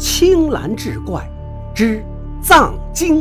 青蓝志怪之藏经。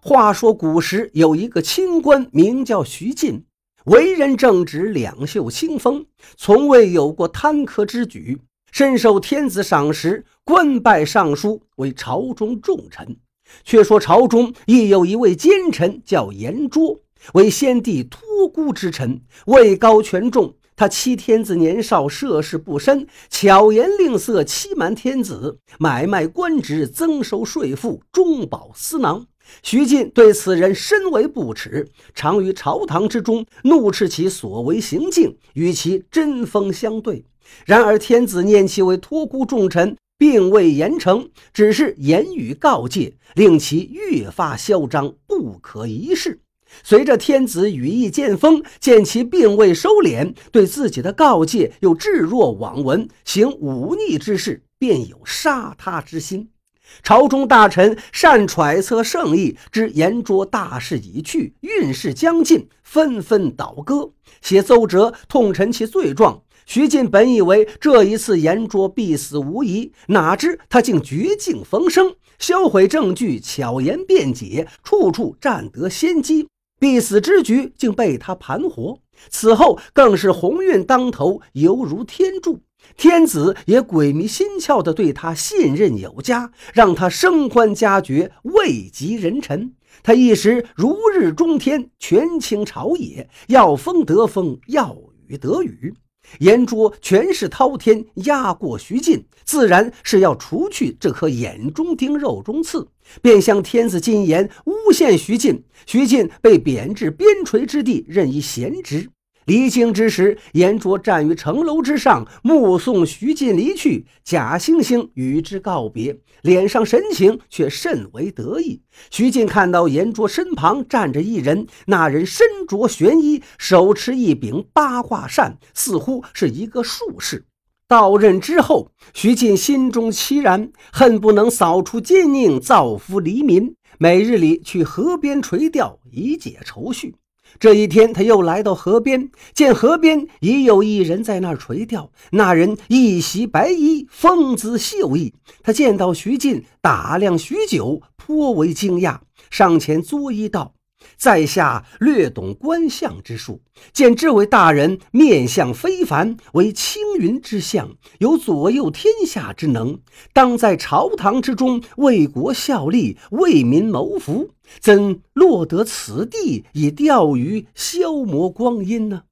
话说古时有一个清官，名叫徐进，为人正直，两袖清风，从未有过贪苛之举，深受天子赏识，官拜尚书，为朝中重臣。却说朝中亦有一位奸臣，叫严卓，为先帝托孤之臣，位高权重。他欺天子年少，涉世不深，巧言令色，欺瞒天子，买卖官职，增收税赋，中饱私囊。徐进对此人深为不耻，常于朝堂之中怒斥其所为行径，与其针锋相对。然而天子念其为托孤重臣，并未严惩，只是言语告诫，令其越发嚣张，不可一世。随着天子羽翼渐丰，见其并未收敛，对自己的告诫又置若罔闻，行忤逆之事，便有杀他之心。朝中大臣善揣测圣意，知言卓大势已去，运势将近，纷纷倒戈，写奏折痛陈其罪状。徐进本以为这一次言卓必死无疑，哪知他竟绝境逢生，销毁证据，巧言辩解，处处占得先机。必死之局竟被他盘活，此后更是鸿运当头，犹如天助。天子也鬼迷心窍地对他信任有加，让他升官加爵，位极人臣。他一时如日中天，权倾朝野，要风得风，要雨得雨。言卓权势滔天，压过徐进，自然是要除去这颗眼中钉、肉中刺，便向天子进言诬陷徐进。徐进被贬至边陲之地，任一闲职。离京之时，严卓站于城楼之上，目送徐进离去。假惺惺与之告别，脸上神情却甚为得意。徐进看到严卓身旁站着一人，那人身着玄衣，手持一柄八卦扇，似乎是一个术士。到任之后，徐进心中凄然，恨不能扫除奸佞，造福黎民。每日里去河边垂钓，以解愁绪。这一天，他又来到河边，见河边已有一人在那儿垂钓。那人一袭白衣，风姿秀逸。他见到徐进，打量许久，颇为惊讶，上前作揖道。在下略懂观相之术，见这位大人面相非凡，为青云之相，有左右天下之能，当在朝堂之中为国效力，为民谋福，怎落得此地以钓鱼消磨光阴呢？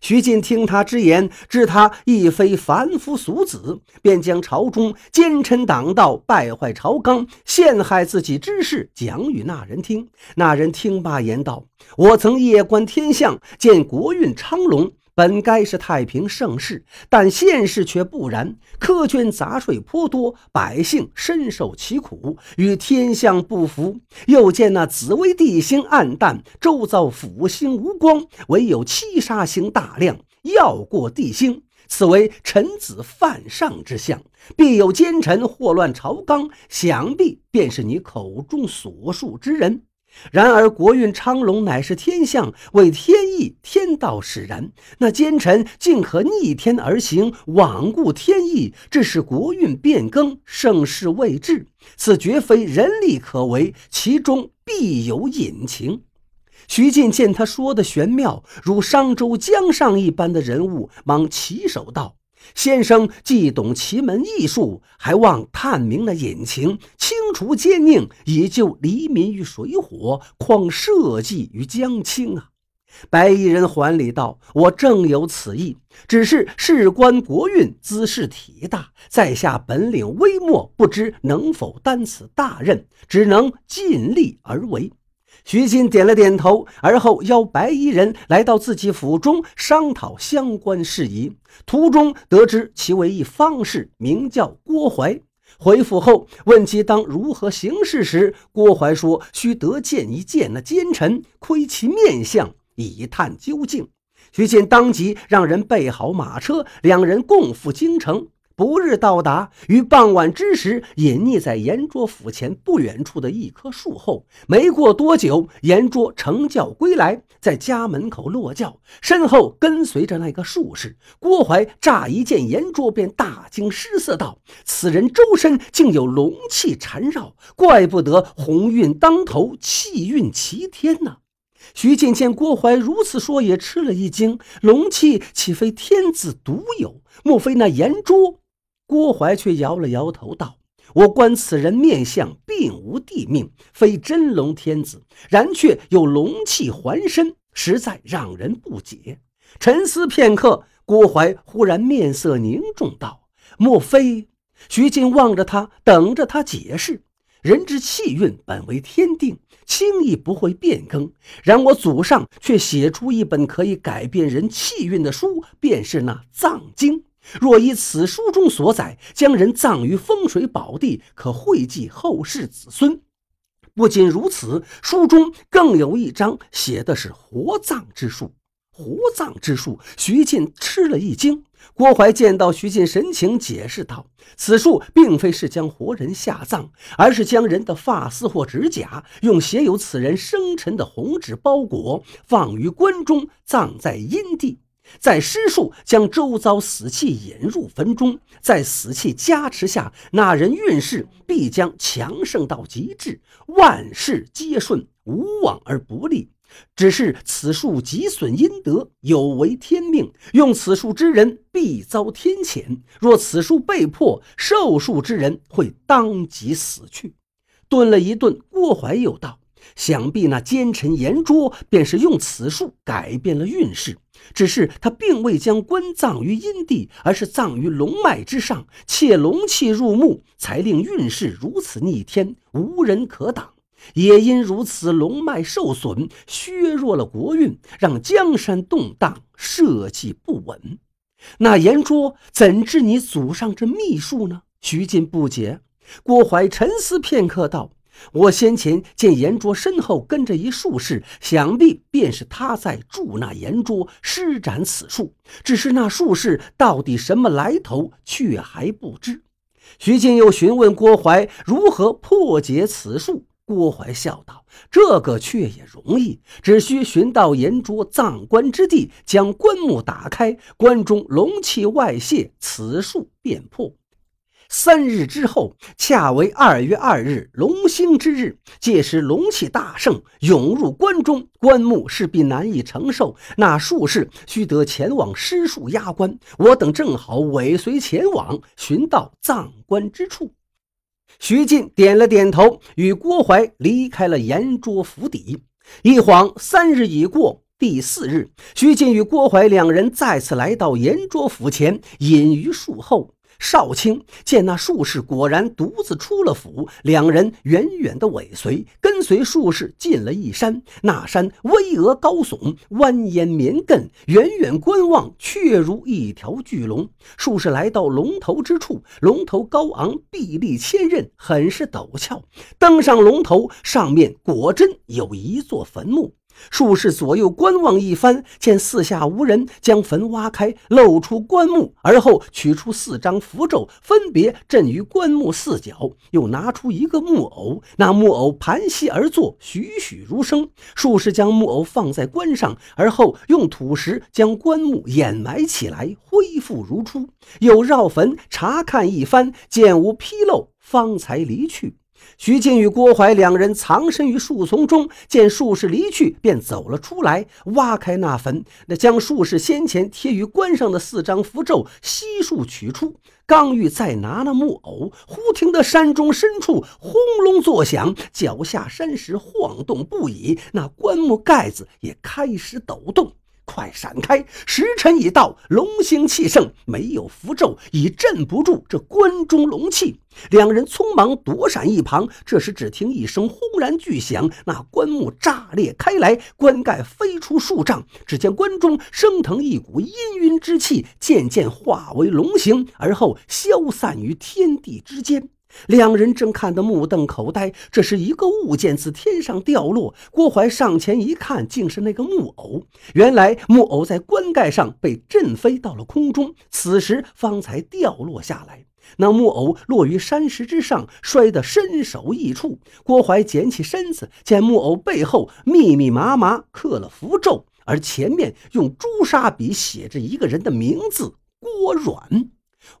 徐进听他之言，知他亦非凡夫俗子，便将朝中奸臣党道、败坏朝纲、陷害自己之事讲与那人听。那人听罢，言道：“我曾夜观天象，见国运昌隆。”本该是太平盛世，但现实却不然。苛捐杂税颇多，百姓深受其苦，与天象不符。又见那紫微地星暗淡，周遭辅星无光，唯有七杀星大亮，耀过地星。此为臣子犯上之相，必有奸臣祸乱朝纲，想必便是你口中所述之人。然而国运昌隆乃是天象，为天意，天道使然。那奸臣竟可逆天而行，罔顾天意，致使国运变更，盛世未至。此绝非人力可为，其中必有隐情。徐进见他说的玄妙，如商周江上一般的人物，忙起手道。先生既懂奇门异术，还望探明了隐情，清除奸佞，以救黎民于水火，况社稷于江清啊！白衣人还礼道：“我正有此意，只是事关国运，姿势体大，在下本领微末，不知能否担此大任，只能尽力而为。”徐进点了点头，而后邀白衣人来到自己府中商讨相关事宜。途中得知其为一方士，名叫郭怀。回府后问其当如何行事时，郭怀说：“须得见一见那奸臣，窥其面相，以探究竟。”徐进当即让人备好马车，两人共赴京城。不日到达，于傍晚之时隐匿在严卓府前不远处的一棵树后。没过多久，严卓乘轿归来，在家门口落轿，身后跟随着那个术士郭怀。乍一见严卓，便大惊失色，道：“此人周身竟有龙气缠绕，怪不得鸿运当头，气运齐天呐！”徐进见郭淮如此说，也吃了一惊。龙气岂非天子独有？莫非那严卓？郭淮却摇了摇头，道：“我观此人面相，并无地命，非真龙天子，然却有龙气环身，实在让人不解。”沉思片刻，郭淮忽然面色凝重，道：“莫非？”徐进望着他，等着他解释。人之气运本为天定，轻易不会变更。然我祖上却写出一本可以改变人气运的书，便是那《藏经》。若依此书中所载，将人葬于风水宝地，可惠及后世子孙。不仅如此，书中更有一章写的是活葬之术。活葬之术，徐进吃了一惊。郭淮见到徐进神情，解释道：“此术并非是将活人下葬，而是将人的发丝或指甲用写有此人生辰的红纸包裹，放于棺中，葬在阴地。”在施术将周遭死气引入坟中，在死气加持下，那人运势必将强盛到极致，万事皆顺，无往而不利。只是此术极损阴德，有违天命，用此术之人必遭天谴。若此术被破，受术之人会当即死去。顿了一顿，郭淮又道。想必那奸臣严卓便是用此术改变了运势，只是他并未将棺葬于阴地，而是葬于龙脉之上，窃龙气入墓，才令运势如此逆天，无人可挡。也因如此，龙脉受损，削弱了国运，让江山动荡，社稷不稳。那严卓怎知你祖上这秘术呢？徐进不解。郭淮沉思片刻，道。我先前见严卓身后跟着一术士，想必便是他在助那严卓施展此术。只是那术士到底什么来头，却还不知。徐进又询问郭淮如何破解此术。郭淮笑道：“这个却也容易，只需寻到严卓葬棺之地，将棺木打开，棺中龙气外泄，此术便破。”三日之后，恰为二月二日龙兴之日。届时龙气大盛，涌入关中，棺木势必难以承受。那术士须得前往施术压棺，我等正好尾随前往，寻到葬棺之处。徐进点了点头，与郭淮离开了严卓府邸。一晃三日已过，第四日，徐进与郭淮两人再次来到严卓府前，隐于树后。少卿见那术士果然独自出了府，两人远远的尾随，跟随术士进了一山。那山巍峨高耸，蜿蜒绵亘，远远观望，却如一条巨龙。术士来到龙头之处，龙头高昂，壁立千仞，很是陡峭。登上龙头，上面果真有一座坟墓。术士左右观望一番，见四下无人，将坟挖开，露出棺木，而后取出四张符咒，分别镇于棺木四角。又拿出一个木偶，那木偶盘膝而坐，栩栩如生。术士将木偶放在棺上，而后用土石将棺木掩埋起来，恢复如初。又绕坟查看一番，见无纰漏，方才离去。徐进与郭淮两人藏身于树丛中，见术士离去，便走了出来，挖开那坟，那将术士先前贴于棺上的四张符咒悉数取出。刚欲再拿那木偶，忽听得山中深处轰隆作响，脚下山石晃动不已，那棺木盖子也开始抖动。快闪开！时辰已到，龙兴气盛，没有符咒已镇不住这关中龙气。两人匆忙躲闪一旁。这时只听一声轰然巨响，那棺木炸裂开来，棺盖飞出数丈。只见棺中升腾一股氤氲之气，渐渐化为龙形，而后消散于天地之间。两人正看得目瞪口呆，这时一个物件自天上掉落。郭怀上前一看，竟是那个木偶。原来木偶在棺盖上被震飞到了空中，此时方才掉落下来。那木偶落于山石之上，摔得身首异处。郭怀捡起身子，见木偶背后密密麻麻刻了符咒，而前面用朱砂笔写着一个人的名字：郭阮。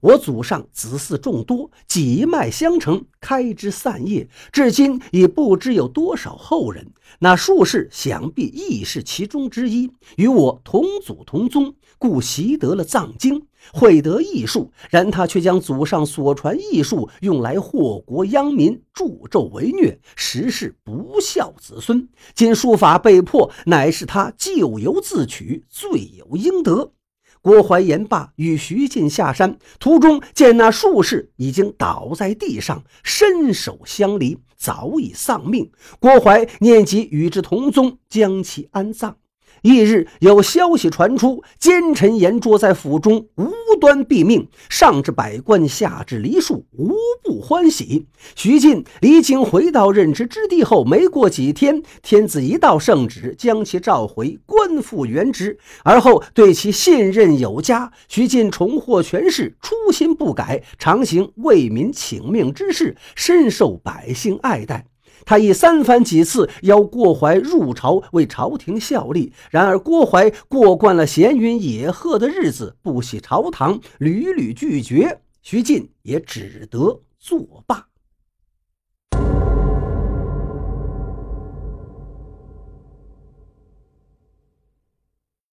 我祖上子嗣众多，几脉相承，开枝散叶，至今已不知有多少后人。那术士想必亦是其中之一，与我同祖同宗，故习得了藏经，会得异术。然他却将祖上所传异术用来祸国殃民、助纣为虐，实是不孝子孙。今术法被破，乃是他咎由自取，罪有应得。郭淮言罢，与徐进下山，途中见那术士已经倒在地上，身首相离，早已丧命。郭淮念及与之同宗，将其安葬。翌日有消息传出，奸臣严卓在府中无端毙命，上至百官，下至梨树，无不欢喜。徐进离京回到任职之地后，没过几天，天子一道圣旨，将其召回，官复原职。而后对其信任有加，徐进重获权势，初心不改，常行为民请命之事，深受百姓爱戴。他已三番几次邀郭淮入朝为朝廷效力，然而郭淮过惯了闲云野鹤的日子，不喜朝堂，屡屡拒绝，徐进也只得作罢。